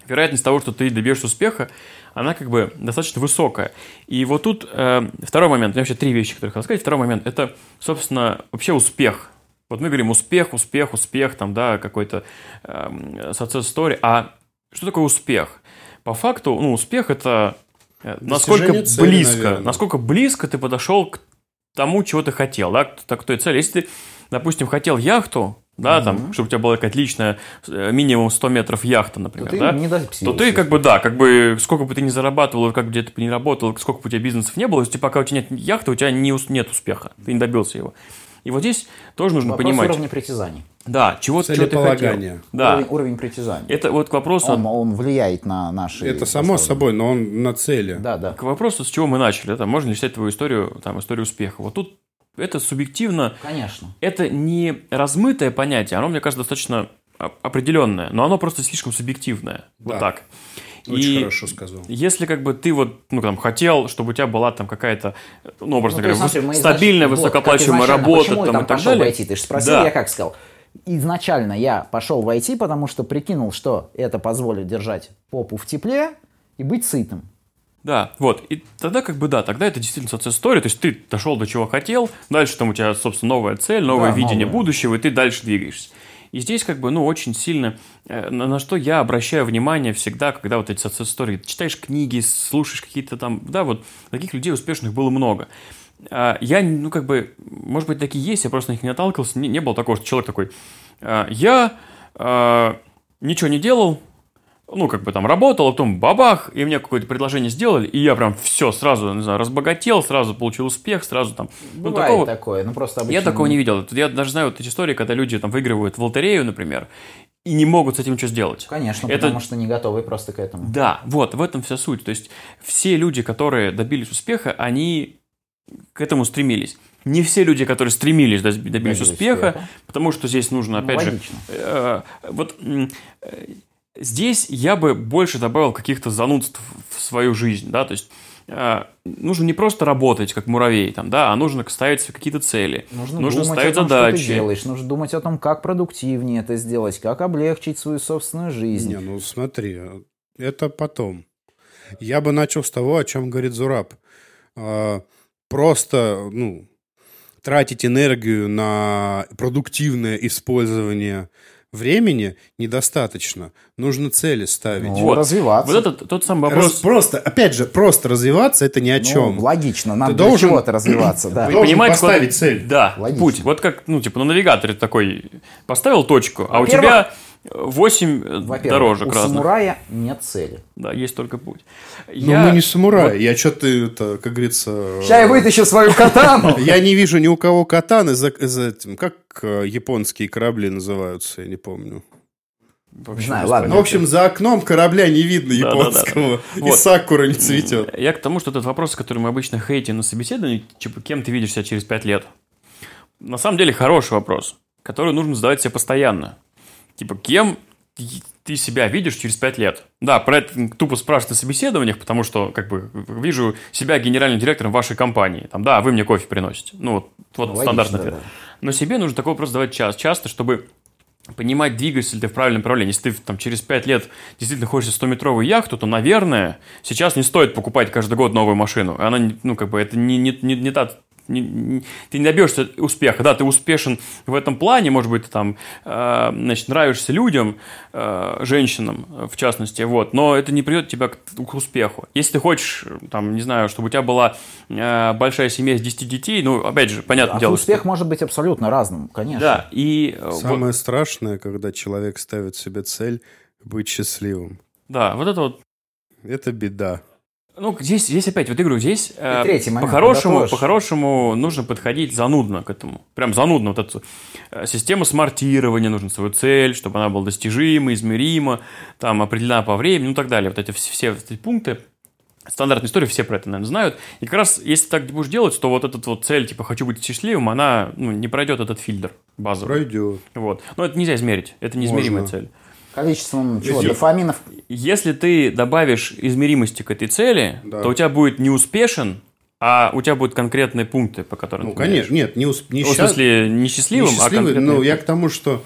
вероятность того, что ты добьешься успеха, она как бы достаточно высокая. И вот тут э, второй момент, у меня вообще три вещи, которые хотел сказать. Второй момент – это, собственно, вообще успех. Вот мы говорим успех, успех, успех, там, да, какой-то э, success story. А что такое успех? По факту, ну, успех – это э, насколько цели, близко, наверное. насколько близко ты подошел к тому, чего ты хотел, да, к той цели. Если ты, допустим, хотел яхту, да, угу. там, чтобы у тебя была какая-то личная, э, минимум 100 метров яхта, например, то да, ты не то ты как бы, да, как бы, сколько бы ты ни зарабатывал, как бы где ты не работал, сколько бы у тебя бизнесов не было, если пока у тебя нет яхты, у тебя не, нет успеха, ты не добился его. И вот здесь тоже нужно Вопрос понимать... уровня притязаний. Да, чего, чего ты хотел. Да. Уровень, уровень притязаний. Это вот к вопросу... Он, он влияет на наши... Это само собой, но он на цели. Да, да. К вопросу, с чего мы начали. Это можно ли считать твою историю, там, историю успеха. Вот тут это субъективно. Конечно. Это не размытое понятие, оно, мне кажется, достаточно определенное, но оно просто слишком субъективное. Да. Вот так. Очень И хорошо сказал. Если как бы ты вот, ну, там, хотел, чтобы у тебя была там какая-то, ну, образно Ну, говоря, есть, смотри, мы стабильная, вот, высокооплачиваемая как изначально, работа почему я там, и так пошел далее. в IT? Ты же спросил, Да. я как сказал. Изначально я пошел в IT, потому что прикинул, что это позволит держать попу в тепле и быть сытым. Да, вот. И тогда как бы да, тогда это действительно success story, то есть ты дошел до чего хотел, дальше там у тебя, собственно, новая цель, новое Да, видение новое. будущего, и ты дальше двигаешься. И здесь как бы, ну, очень сильно, э, на, на что я обращаю внимание всегда, когда вот эти success story, читаешь книги, слушаешь какие-то там, да, вот таких людей успешных было много. А, Я, ну, как бы, может быть, такие есть, я просто на них не наталкивался, не, не было такого, что человек такой, а, я а, ничего не делал, ну, как бы там работал, а потом бабах, и мне какое-то предложение сделали, и я прям все сразу, не знаю, разбогател, сразу получил успех, сразу там. Ну, Бывает такого- такое, ну просто обычно... я такого не видел. Я даже знаю вот эти истории, когда люди там выигрывают в лотерею, например, и не могут с этим ничего сделать. Конечно, Это- потому что не готовы просто к этому. Да, вот, в этом вся суть. То есть все люди, которые добились успеха, они к этому стремились. Не все люди, которые стремились, добились, Добились успеха, успеха. потому что здесь нужно, Ну, опять же, логично. э, вот э, здесь я бы больше добавил каких-то занудств в свою жизнь, да, то есть э, нужно не просто работать как муравей, там, да, а нужно ставить себе какие-то цели, Нужно, нужно думать ставить о том, задачи. что ты делаешь, нужно думать о том, как продуктивнее это сделать, как облегчить свою собственную жизнь. Не, ну смотри, это потом. Я бы начал с того, о чем говорит Зураб. А, Просто, ну, тратить энергию на продуктивное использование времени недостаточно. Нужно цели ставить. Ну, развиваться. Вот это тот самый Раз- вопрос. просто, опять же, просто развиваться это ни о Ну, чем. логично, надо Ты для должен- чего-то развиваться, да. Ты должен Понимаете, поставить куда- цель. Да, Логично. путь. Вот как, ну, типа, на навигаторе ты такой поставил точку, а у Во-первых- тебя 8 Во-первых, дорожек у разных. самурая нет цели. Да, есть только путь. Ну, мы не самураи. Я что-то, это, как говорится... Сейчас я вытащу свою катану. Я не вижу ни у кого катаны за, этим. Как э, японские корабли называются, я не помню. Вообще знаю, ладно. Ну, в общем, за окном корабля не видно Да, да, да, японского. да. И Вот. сакура не цветет. Я к тому, что этот вопрос, который мы обычно хейтим на собеседовании, типа, кем ты видишь себя через 5 лет? На самом деле хороший вопрос, который нужно задавать себе постоянно. Типа, кем ты себя видишь через 5 лет? Да, про это тупо спрашивают на собеседованиях, потому что, как бы, вижу себя генеральным директором вашей компании. Там, да, вы мне кофе приносите. Ну, вот, вот Логично, стандартный да, ответ. да. Но себе нужно такой вопрос задавать час, часто, чтобы понимать, двигаешься ли ты в правильном направлении. Если ты там, через 5 лет действительно хочешь 100-метровую яхту, то, наверное, сейчас не стоит покупать каждый год новую машину. Она, ну, как бы, это не, не, не, не та... не- не- ты не добьешься успеха. Да, ты успешен в этом плане, может быть, ты там, э, значит, нравишься людям, э, женщинам, в частности, вот, но это не приведет тебя к, к успеху. Если ты хочешь, там, не знаю, чтобы у тебя была э, большая семья с 10 детей, ну, опять же, понятное А дело, успех может быть абсолютно разным, конечно. да, и э, вот- Самое страшное, когда человек ставит себе цель быть счастливым. да, вот это вот. Это беда. Ну, здесь, здесь опять, вот я говорю, здесь э, третий момент, по-хорошему, по-хорошему нужно подходить занудно к этому. Прям занудно. Вот эту э, систему смартирования, нужно свою цель, чтобы она была достижима, измерима, там, определена по времени, ну, и так далее. Вот эти все, все эти пункты, стандартная история, все про это, наверное, знают. И как раз, если так будешь делать, то вот эта вот цель, типа, хочу быть счастливым, она ну, не пройдет этот фильтр базовый. Пройдет. Вот. Но это нельзя измерить, это неизмеримая Можно. цель. Количеством чего, Если- дофаминов. Если ты добавишь измеримости к этой цели, Да. то у тебя будет не успешен, а у тебя будут конкретные пункты, по которым Ну, ты меряешь. конечно, нет, не, усп- не Ну, в ща- смысле, не счастливым, а Несчастливый, конкретные ну, я к тому, что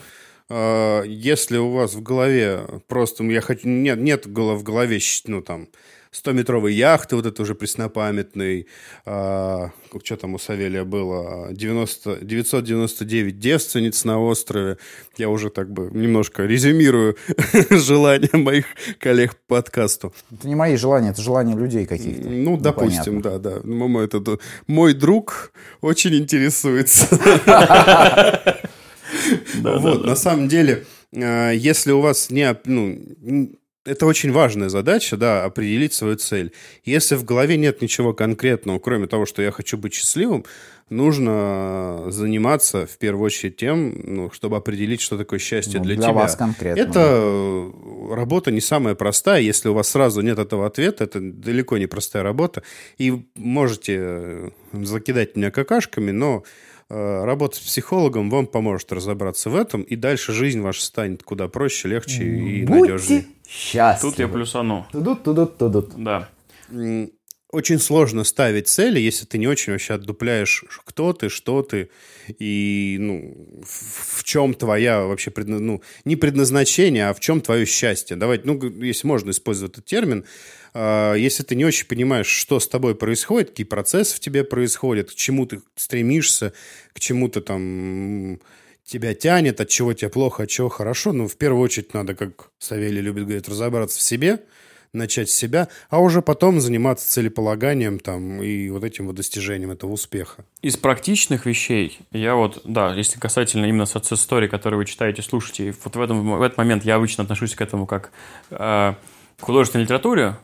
э, если у вас в голове просто, я хочу, нет, нет в голове, ну, там, 100-метровой яхты, вот это уже преснопамятный, э, что там у Савелия было, 90, 999 девственниц на острове. Я уже так бы немножко резюмирую желания моих коллег по подкасту. Это не мои желания, это желания людей каких-то. Ну, допустим, понятно. да, да. Мама, это, да. мой друг очень интересуется. Вот, на самом деле, э, если у вас не... ну, это очень важная задача, да, определить свою цель. Если в голове нет ничего конкретного, кроме того, что я хочу быть счастливым, нужно заниматься в первую очередь тем, ну, чтобы определить, что такое счастье Ну, для, для тебя. вас конкретно, Это э, работа не самая простая. Если у вас сразу нет этого ответа, это далеко не простая работа. И можете э, закидать меня какашками, но э, работа с психологом вам поможет разобраться в этом, и дальше жизнь ваша станет куда проще, легче и надежнее. Счастливы. Тут я плюсану. Тудут, тудут, тудут. Да. Очень сложно ставить цели, если ты не очень вообще отдупляешь, кто ты, что ты, и ну, в, в чем твоя вообще, предна- ну, не предназначение, а в чем твое счастье. Давайте, ну, если можно использовать этот термин, а, если ты не очень понимаешь, что с тобой происходит, какие процессы в тебе происходят, к чему ты стремишься, к чему ты там тебя тянет, от чего тебе плохо, от чего хорошо, ну, в первую очередь надо, как Савелий любит говорить, разобраться в себе, начать с себя, а уже потом заниматься целеполаганием там и вот этим вот достижением этого успеха. Из практичных вещей, я вот, да, если касательно именно success story, которые вы читаете, слушаете, вот в, этом, в этот момент я обычно отношусь к этому как э, к художественной литературе,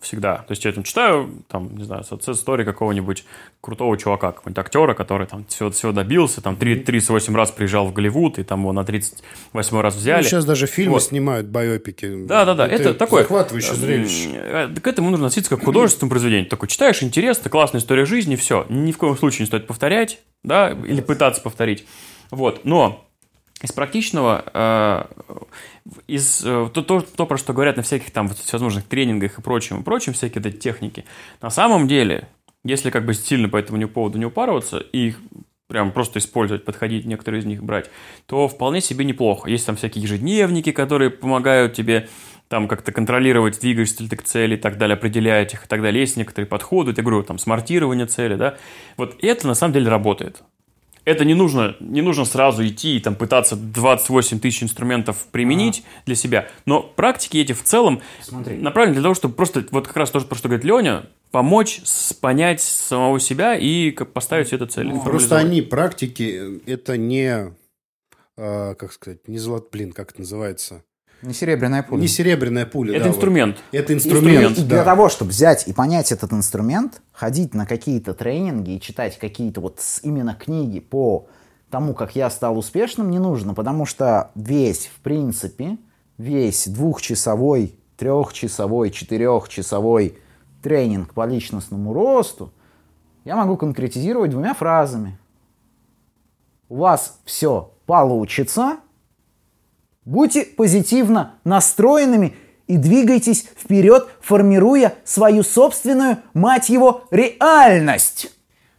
всегда. То есть я там читаю, там, не знаю, success story какого-нибудь крутого чувака, какого-нибудь актера, который там всего, всего добился, там три- 38 раз приезжал в Голливуд, и там его на 38 раз взяли. Ну, сейчас даже фильмы Вот. снимают, байопики. Да, да, да. Это, такое захватывающее м, зрелище. э, К этому нужно относиться как к художественному произведению. Такой читаешь, интересно, классная история жизни, все. Ни в коем случае не стоит повторять, да, или пытаться повторить. Вот. Но из практичного, э, из э, то, то, то, про что говорят на всяких там всевозможных тренингах и прочем, и прочем, всякие эти техники, на самом деле, если как бы сильно по этому поводу не упарываться и прям просто использовать, подходить, некоторые из них брать, то вполне себе неплохо. Есть там всякие ежедневники, которые помогают тебе там как-то контролировать, двигаешься ли ты к цели и так далее, определять их и так далее. Есть некоторые подходы, я говорю, там, смартирование цели, да. Вот это на самом деле работает. Это не нужно, не нужно сразу идти и там пытаться 28 тысяч инструментов применить для себя. Но практики эти в целом Смотри. направлены для того, чтобы просто, вот как раз то, про что говорит Леня, помочь понять самого себя и поставить себе эту цель. Просто формализовать. они, практики, это не, а, как сказать, не золот, блин, как это называется? Не серебряная пуля. Не серебряная пуля. Это да, вот. инструмент. Это Инструмент. инструмент, И да. для того, чтобы взять и понять этот инструмент, ходить на какие-то тренинги и читать какие-то вот именно книги по тому, как я стал успешным, не нужно, потому что весь, в принципе, весь двухчасовой, трехчасовой, четырехчасовой тренинг по личностному росту я могу конкретизировать двумя фразами. У вас все получится, Будьте позитивно настроенными и двигайтесь вперед, формируя свою собственную, мать его, реальность.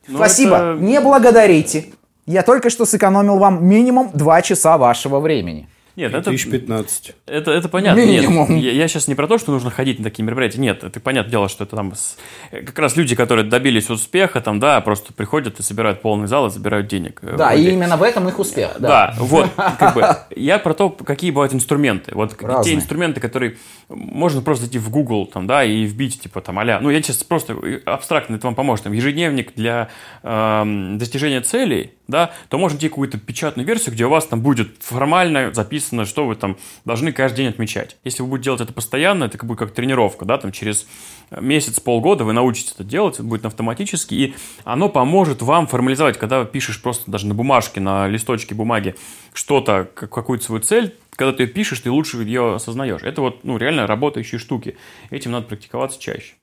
Ну, Спасибо, это- не благодарите. Я только что сэкономил вам минимум 2 часа вашего времени. Нет, это, 1015. это, это понятно. Минимум. Нет, я, сейчас не про то, что нужно ходить на такие мероприятия. Нет, это понятное дело, что это там с- э, как раз люди, которые добились успеха, там, да, просто приходят и собирают полный зал и забирают денег. э, Да, и именно в этом их успех. Да, вот, как бы, я про то, какие бывают инструменты. Вот Разные. те инструменты, которые можно просто зайти в Google, там, да, и вбить, типа, там, а ну, я сейчас просто э, абстрактно это вам поможет, там, ежедневник для эм, достижения целей, да, то можно найти какую-то печатную версию, где у вас там будет формально записано, что вы там должны каждый день отмечать. Если вы будете делать это постоянно, это как будет как тренировка, да, там, через месяц, полгода вы научитесь это делать, это будет автоматически, и оно поможет вам формализовать, когда пишешь просто даже на бумажке, на листочке бумаги что-то, как- какую-то свою цель, когда ты ее пишешь, ты лучше ее осознаешь. Это вот, ну, реально работающие штуки. Этим надо практиковаться чаще.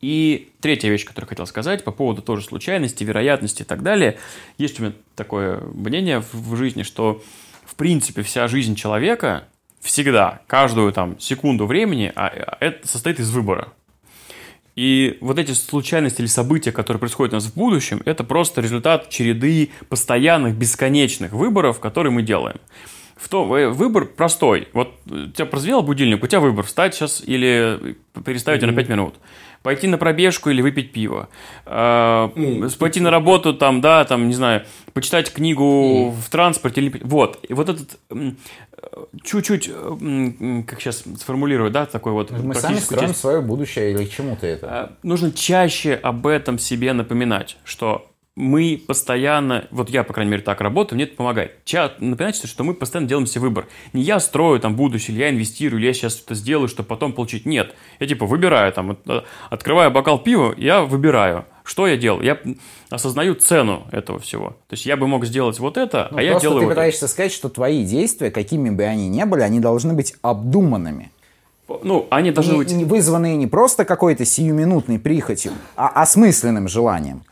И третья вещь, которую хотел сказать по поводу тоже случайности, вероятности и так далее. Есть у меня такое мнение в, жизни, что в принципе вся жизнь человека всегда, каждую там секунду времени, а, а, это состоит из выбора. И вот эти случайности или события, которые происходят у нас в будущем, это просто результат череды постоянных, бесконечных выборов, которые мы делаем. В то, э, выбор простой. Вот э, у тебя прозвенел будильник, у тебя выбор встать сейчас или переставить его на 5 минут. Пойти на пробежку или выпить пиво. Э, Пойти на работу, там, да, там, не знаю, почитать книгу в транспорте. Или... Вот. И вот этот э, чуть-чуть, э, как сейчас сформулирую, да, такой вот Мы сами строим часть. свое будущее или к чему ты это? Нужно чаще об этом себе напоминать, что мы постоянно, вот я, по крайней мере, так работаю, мне это помогает. Ча, напоминать, что мы постоянно делаем себе выбор. Не я строю там будущее, или я инвестирую, или я сейчас это сделаю, чтобы потом получить. Нет. Я типа выбираю там, э, открываю бокал пива, я выбираю. Что я делаю? Я осознаю цену этого всего. То есть я бы мог сделать вот это, Ну, а я просто делаю ты вот это. пытаешься сказать, что твои действия, какими бы они ни были, они должны быть обдуманными. Ну, они должны Не- быть... не вызванные не просто какой-то сиюминутной прихотью, а осмысленным желанием.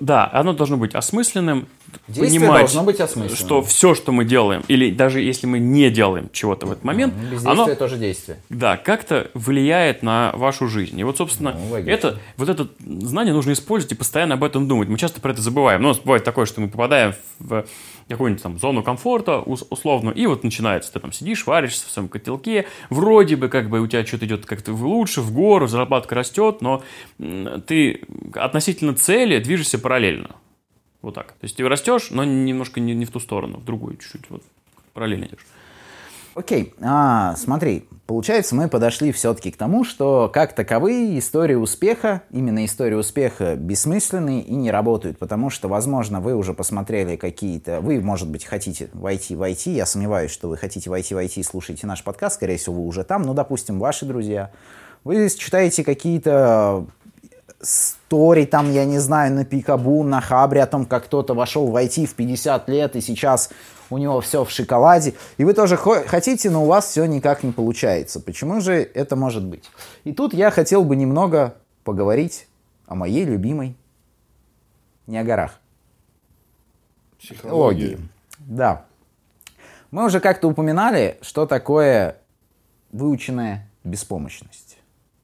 Да, оно должно быть осмысленным. Действие понимать, должно быть осмысленным. что все, что мы делаем, или даже если мы не делаем чего-то в этот момент, Бездействие оно, тоже действие. да, как-то влияет на вашу жизнь. И вот, собственно, Ну, логично. это, вот это знание нужно использовать и постоянно об этом думать. Мы часто про это забываем. Но у нас бывает такое, что мы попадаем в какую-нибудь там зону комфорта ус- условно, и вот начинается, ты там сидишь, варишься в своем котелке, вроде бы как бы у тебя что-то идет как-то лучше, в гору, заработка растет, но ты относительно цели движешься параллельно. Вот так. То есть ты растешь, но немножко не, не в ту сторону, в другую чуть-чуть. Вот параллельно идешь. Окей, а, смотри, получается, мы подошли все-таки к тому, что как таковые истории успеха, именно истории успеха бессмысленны и не работают, потому что, возможно, вы уже посмотрели какие-то, вы, может быть, хотите войти в IT, я сомневаюсь, что вы хотите войти в IT и слушаете наш подкаст, скорее всего, вы уже там, ну, допустим, ваши друзья, вы читаете какие-то стори там, я не знаю, на Пикабу, на Хабре о том, как кто-то вошел в IT в 50 лет и сейчас у него все в шоколаде. И вы тоже хо- хотите, но у вас все никак не получается. Почему же это может быть? И тут я хотел бы немного поговорить о моей любимой не о горах. Логии. Да. Мы уже как-то упоминали, что такое выученная беспомощность.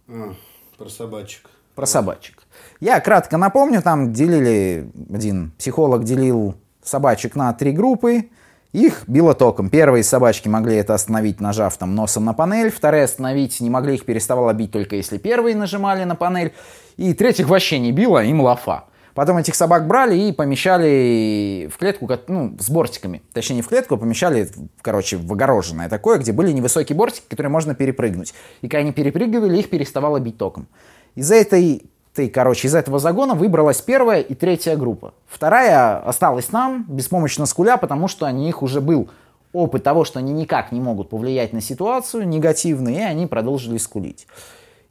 А, про собачек. Про собачек. Я кратко напомню, там делили, один психолог делил собачек на три группы, их било током. Первые собачки могли это остановить, нажав там носом на панель, вторые остановить не могли, их переставало бить только если первые нажимали на панель, и третьих вообще не било, им лафа. Потом этих собак брали и помещали в клетку, ну, с бортиками. Точнее, не в клетку, а помещали, короче, в огороженное такое, где были невысокие бортики, которые можно перепрыгнуть. И когда они перепрыгивали, их переставало бить током. Из-за этой, этой, короче, из этого загона выбралась первая и третья группа. Вторая осталась нам, беспомощно скуля, потому что у них уже был опыт того, что они никак не могут повлиять на ситуацию негативно, и они продолжили скулить.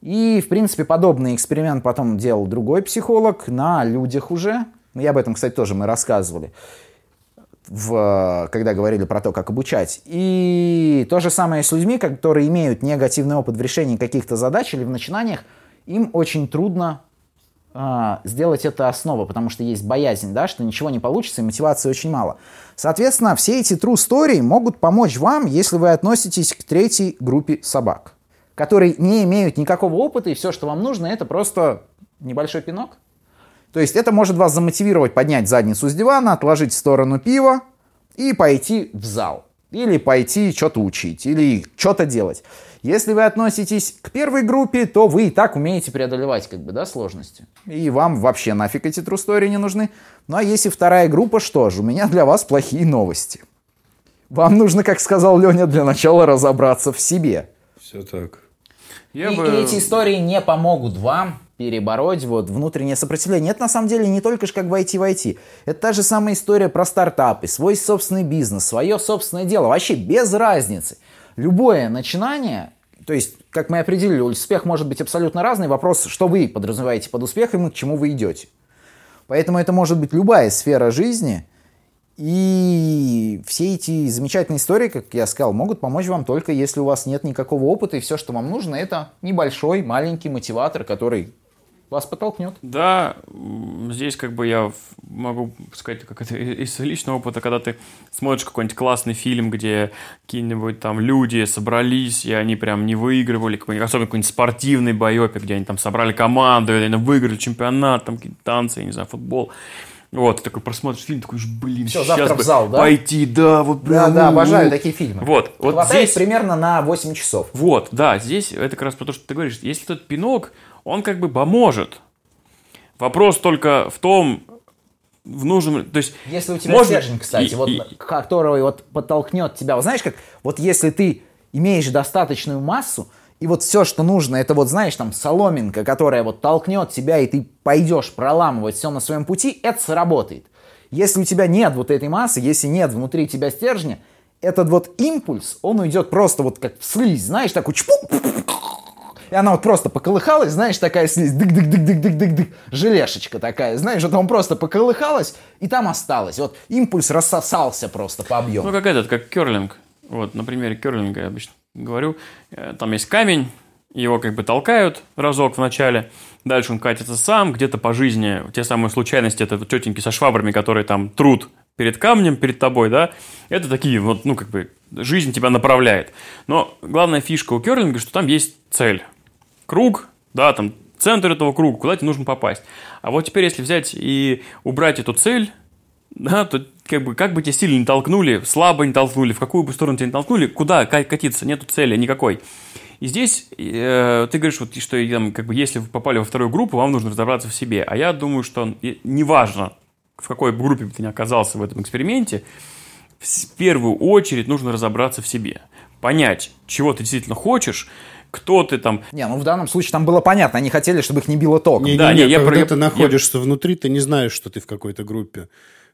И, в принципе, подобный эксперимент потом делал другой психолог на людях уже. И об этом, кстати, тоже мы рассказывали, в, когда говорили про то, как обучать. И то же самое с людьми, которые имеют негативный опыт в решении каких-то задач или в начинаниях, им очень трудно а, сделать это основа, потому что есть боязнь, да, что ничего не получится и мотивации очень мало. Соответственно, все эти true story могут помочь вам, если вы относитесь к третьей группе собак, которые не имеют никакого опыта, и все, что вам нужно, это просто небольшой пинок. То есть это может вас замотивировать поднять задницу с дивана, отложить в сторону пива и пойти в зал. Или пойти что-то учить, или что-то делать. Если вы относитесь к первой группе, то вы и так умеете преодолевать как бы, да, сложности. И вам вообще нафиг эти story не нужны. Ну а если вторая группа, что же, у меня для вас плохие новости. Вам нужно, как сказал Леня, для начала разобраться в себе. Все так. Я и, бы... и эти истории не помогут вам перебороть вот внутреннее сопротивление. Это на самом деле не только ж как войти войти. Это та же самая история про стартапы, свой собственный бизнес, свое собственное дело. Вообще без разницы. Любое начинание, то есть, как мы определили, успех может быть абсолютно разный. Вопрос, что вы подразумеваете под успехом и к чему вы идете. Поэтому это может быть любая сфера жизни. И все эти замечательные истории, как я сказал, могут помочь вам только если у вас нет никакого опыта, и все, что вам нужно, это небольшой, маленький мотиватор, который вас подтолкнет. Да, здесь как бы я в- могу сказать, как это из личного опыта, когда ты смотришь какой-нибудь классный фильм, где какие-нибудь там люди собрались, и они прям не выигрывали, какой-нибудь, особенно какой-нибудь спортивный боепик, где они там собрали команду, и они выиграли чемпионат, там какие-то танцы, я не знаю, футбол. Вот, ты такой просмотришь фильм, такой, блин, Всё, сейчас завтра в бы зал, да? пойти, да, вот Да, прям, да, ну, обожаю такие фильмы. Вот, вот Хватает здесь... примерно на 8 часов. Вот, да, здесь это как раз про то, что ты говоришь. Если тот пинок, он как бы поможет. Вопрос только в том, в нужном... То есть, Если у тебя можно- стержень, кстати, и- вот, и- который вот подтолкнет тебя. Вот знаешь, как вот если ты имеешь достаточную массу, и вот все, что нужно, это вот, знаешь, там соломинка, которая вот толкнет тебя, и ты пойдешь проламывать все на своем пути, это сработает. Если у тебя нет вот этой массы, если нет внутри тебя стержня, этот вот импульс, он уйдет просто вот как в слизь, знаешь, такой чпук, и она вот просто поколыхалась, знаешь, такая слизь, дык-дык-дык-дык-дык-дык-дык, желешечка такая, знаешь, вот он просто поколыхалась, и там осталось. Вот импульс рассосался просто по объему. ну, как этот, как керлинг. Вот, на примере керлинга я обычно говорю. Э, Там есть камень, его как бы толкают разок в начале, дальше он катится сам, где-то по жизни, те самые случайности, это тетеньки со швабрами, которые там труд перед камнем, перед тобой, да, это такие вот, ну, как бы, жизнь тебя направляет. Но главная фишка у керлинга, что там есть цель. Круг, да, там центр этого круга, куда тебе нужно попасть. А вот теперь, если взять и убрать эту цель, да, то как бы, как бы тебя сильно не толкнули, слабо не толкнули, в какую бы сторону тебя не толкнули, куда катиться, нету цели никакой. И здесь э, ты говоришь, вот, что там, как бы, если вы попали во вторую группу, вам нужно разобраться в себе. А я думаю, что неважно, в какой группе ты ни оказался в этом эксперименте, в первую очередь нужно разобраться в себе. Понять, чего ты действительно хочешь, кто ты там. Не, ну в данном случае там было понятно, они хотели, чтобы их не било током. Не, Да, не, не, я когда про- ты я- находишься внутри, ты не знаешь, что ты в какой-то группе.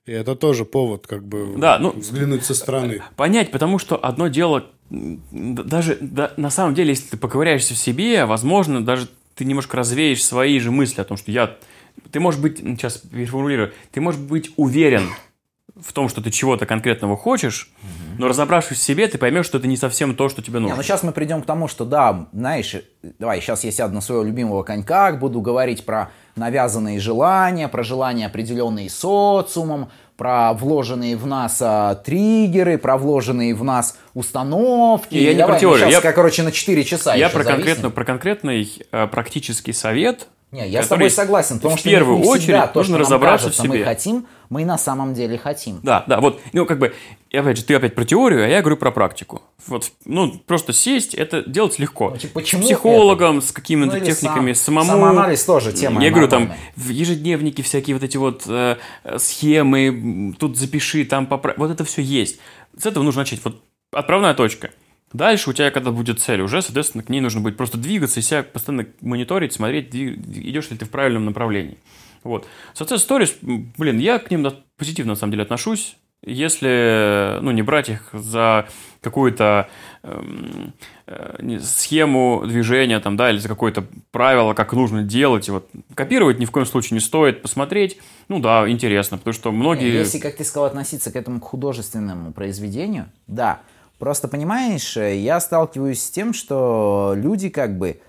И это тоже повод, как бы, Да, ну- взглянуть со стороны. Понять, потому что одно дело, даже да, на самом деле, если ты поковыряешься в себе, возможно, даже ты немножко развеешь свои же мысли о том, что я... Ты можешь быть, сейчас переформулирую, ты можешь быть уверен в том, что ты чего-то конкретного хочешь, но разобравшись в себе, ты поймешь, что это не совсем то, что тебе Не, нужно. ну сейчас мы придем к тому, что да, знаешь, давай, сейчас я сяду на своего любимого конька, буду говорить про навязанные желания, про желания, определенные социумом, про вложенные в нас а, триггеры, про вложенные в нас установки. Не, я не Давай, про теорию, сейчас, я- короче, на 4 часа Я про, зависнем. конкретно, про конкретный э, практический совет. Не, я с тобой согласен, потому в что первую не всегда очередь то, нужно что разобраться кажется, в себе. мы хотим, мы на самом деле хотим. Да, да, вот, ну, как бы, опять же, ты опять про теорию, а я говорю про практику. Вот, ну, просто сесть, это делать легко. Ну, типа, почему с психологом, с какими-то Ну, техниками, сам- самому... самоанализ тоже тема Я говорю, там, нормальная. в ежедневнике всякие вот эти вот э, схемы, тут запиши, там поправь. Вот это все есть. С этого нужно начать. Вот отправная точка. Дальше у тебя, когда будет цель, уже, соответственно, к ней нужно будет просто двигаться и себя постоянно мониторить, смотреть, идешь ли ты в правильном направлении. Вот. Success Stories, блин, я к ним позитивно, на самом деле, отношусь. Если, ну, не брать их за какую-то эм, э, не- схему движения, там, да, или за какое-то правило, как нужно делать. И вот копировать ни в коем случае не стоит, посмотреть, ну да, интересно, потому что многие... Если, как ты сказал, относиться к этому к художественному произведению, да. Просто понимаешь, э, я сталкиваюсь с тем, что люди как бы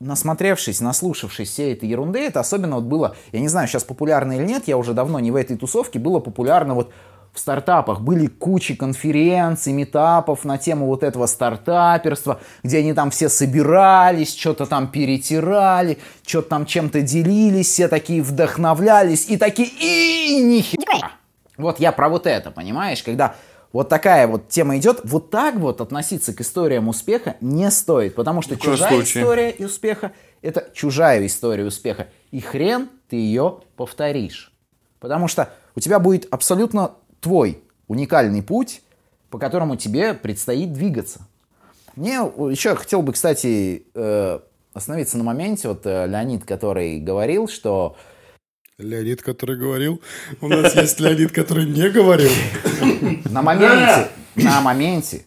насмотревшись, наслушавшись всей этой ерунды, это особенно вот было, я не знаю, сейчас популярно или нет, я уже давно не в этой тусовке, было популярно вот в стартапах. Были кучи конференций, метапов на тему вот этого стартаперства, где они там все собирались, что-то там перетирали, что-то там чем-то делились, все такие вдохновлялись и такие и нихера. Вот я про вот это, понимаешь, когда вот такая вот тема идет, вот так вот относиться к историям успеха не стоит, потому что чужая случае. история и успеха – это чужая история успеха, и хрен ты ее повторишь. Потому что у тебя будет абсолютно твой уникальный путь, по которому тебе предстоит двигаться. Мне еще хотел бы, кстати, э, остановиться на моменте, вот э, Леонид, который говорил, что Леонид, который говорил. У нас есть Леонид, который не говорил. на моменте, на моменте,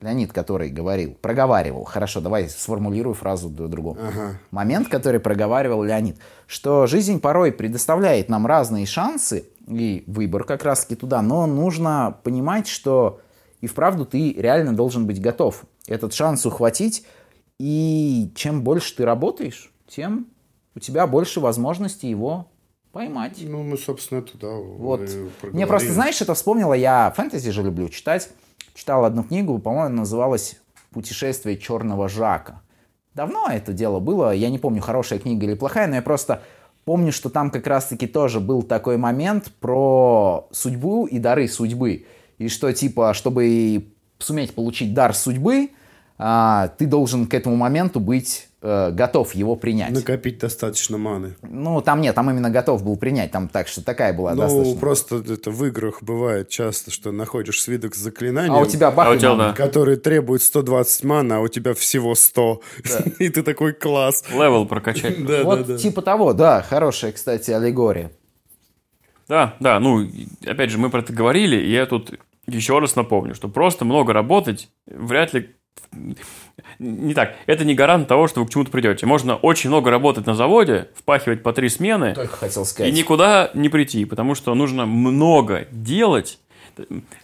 Леонид, который говорил, проговаривал, хорошо, давай сформулирую фразу другому. Ага. Момент, который проговаривал Леонид, что жизнь порой предоставляет нам разные шансы и выбор как раз-таки туда, но нужно понимать, что и вправду ты реально должен быть готов этот шанс ухватить, и чем больше ты работаешь, тем у тебя больше возможностей его поймать. Ну, мы, собственно, это, да, Вот. Мне просто, знаешь, это вспомнило, я фэнтези же люблю читать. Читал одну книгу, по-моему, называлась «Путешествие черного Жака». Давно это дело было, я не помню, хорошая книга или плохая, но я просто помню, что там как раз-таки тоже был такой момент про судьбу и дары судьбы. И что, типа, чтобы суметь получить дар судьбы, а, ты должен к этому моменту быть э, готов его принять. Накопить достаточно маны. Ну, там нет, там именно готов был принять, там так что такая была Ну, достаточно. просто это в играх бывает часто, что находишь свиток с заклинанием, А у тебя бах, А у тебя, да. который требует 120 мана, а у тебя всего 100. И ты такой класс. Левел прокачать. Да, вот да, да. типа того, да, хорошая, кстати, аллегория. Да, да, ну, опять же, мы про это говорили, и я тут еще раз напомню, что просто много работать вряд ли... Не так, это не гарант того, что вы к чему-то придете. Можно очень много работать на заводе, впахивать по три смены, Только хотел и сказать. никуда не прийти, потому что нужно много делать,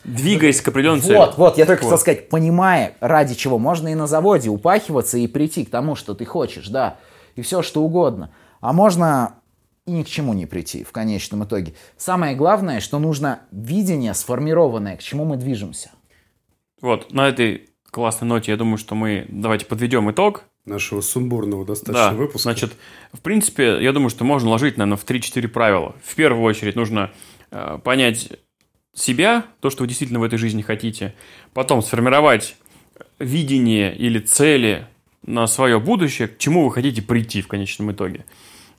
двигаясь к определенной цели. Вот, вот, я только Вот. хотел сказать, понимая, ради чего можно и на заводе упахиваться и прийти к тому, что ты хочешь, да, и все что угодно. А можно и ни к чему не прийти в конечном итоге. Самое главное, что нужно видение сформированное, к чему мы движемся. Вот, на этой классной ноте, я думаю, что мы давайте подведем итог. Нашего сумбурного достаточно Да, выпуска. значит, в принципе, я думаю, что можно ложить, наверное, в 3-4 правила. В первую очередь нужно э, понять себя, то, что вы действительно в этой жизни хотите. Потом сформировать видение или цели на свое будущее, к чему вы хотите прийти в конечном итоге.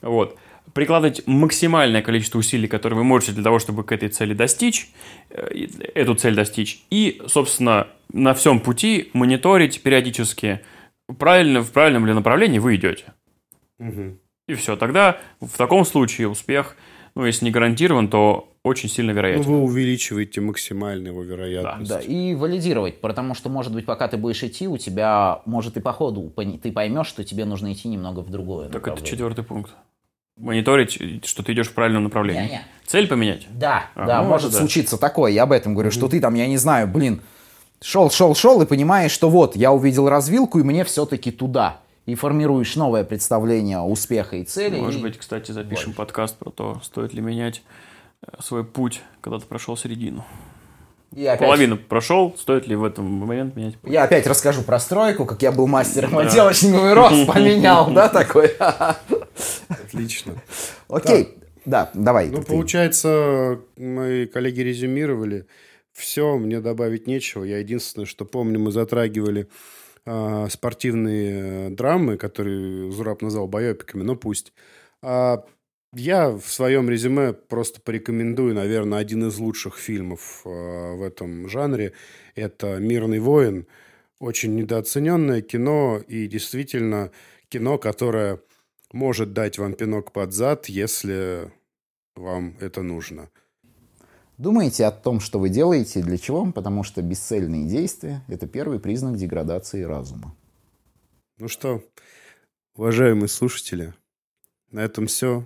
Вот. Прикладывать максимальное количество усилий, которые вы можете для того, чтобы к этой цели достичь, э, эту цель достичь. И, собственно, на всем пути мониторить периодически, правильно, в правильном ли направлении вы идете. Мгм. И все. Тогда в таком случае успех, ну, если не гарантирован, то очень сильно Ну, вероятен. вы увеличиваете максимально его вероятность. Да, и валидировать, потому что, может быть, пока ты будешь идти, у тебя, может, и по ходу ты поймешь, что тебе нужно идти немного в другое Так это четвертый пункт. Мониторить, что ты идешь в правильном направлении. Не-не. Цель поменять. Да, А, да, ну, может да. случиться такое, я об этом говорю, что ты там, я не знаю, блин, шел, шел, шел и понимаешь, что вот, я увидел развилку, и мне все-таки туда. И формируешь новое представление успеха и цели. Может и- быть, кстати, запишем подкаст про то, стоит ли менять э, свой путь, когда ты прошел середину. и опять- Половину прошел, стоит ли в этом момент менять путь? Я опять расскажу про стройку, как я был мастером отделочный рост, поменял, да, такой? Отлично. Окей, да, давай. Ну, получается, мои коллеги резюмировали. Все, мне добавить нечего. Я единственное, что помню, мы затрагивали а, спортивные э, драмы, которые Зураб назвал байопиками, но пусть. А, я в своем резюме просто порекомендую, наверное, один из лучших фильмов а, в этом жанре. Это «Мирный воин». Очень недооцененное кино и действительно кино, которое может дать вам пинок под зад, если вам это нужно. Думаете о том, что вы делаете, для чего? Потому что бесцельные действия – это первый признак деградации разума. Ну что, уважаемые слушатели, на этом все.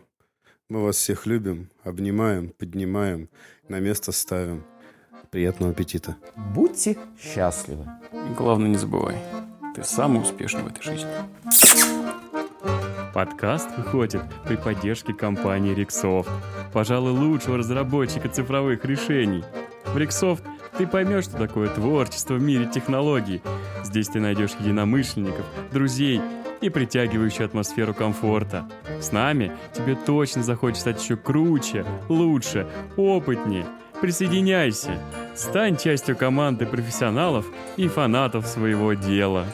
Мы вас всех любим, обнимаем, поднимаем, на место ставим. Приятного аппетита. Будьте счастливы. И главное, не забывай, ты самый успешный в этой жизни. Подкаст выходит при поддержке компании Rixoft, пожалуй, лучшего разработчика цифровых решений. В Rixoft ты поймешь, что такое творчество в мире технологий. Здесь ты найдешь единомышленников, друзей и притягивающую атмосферу комфорта. С нами тебе точно захочется стать еще круче, лучше, опытнее. Присоединяйся, стань частью команды профессионалов и фанатов своего дела.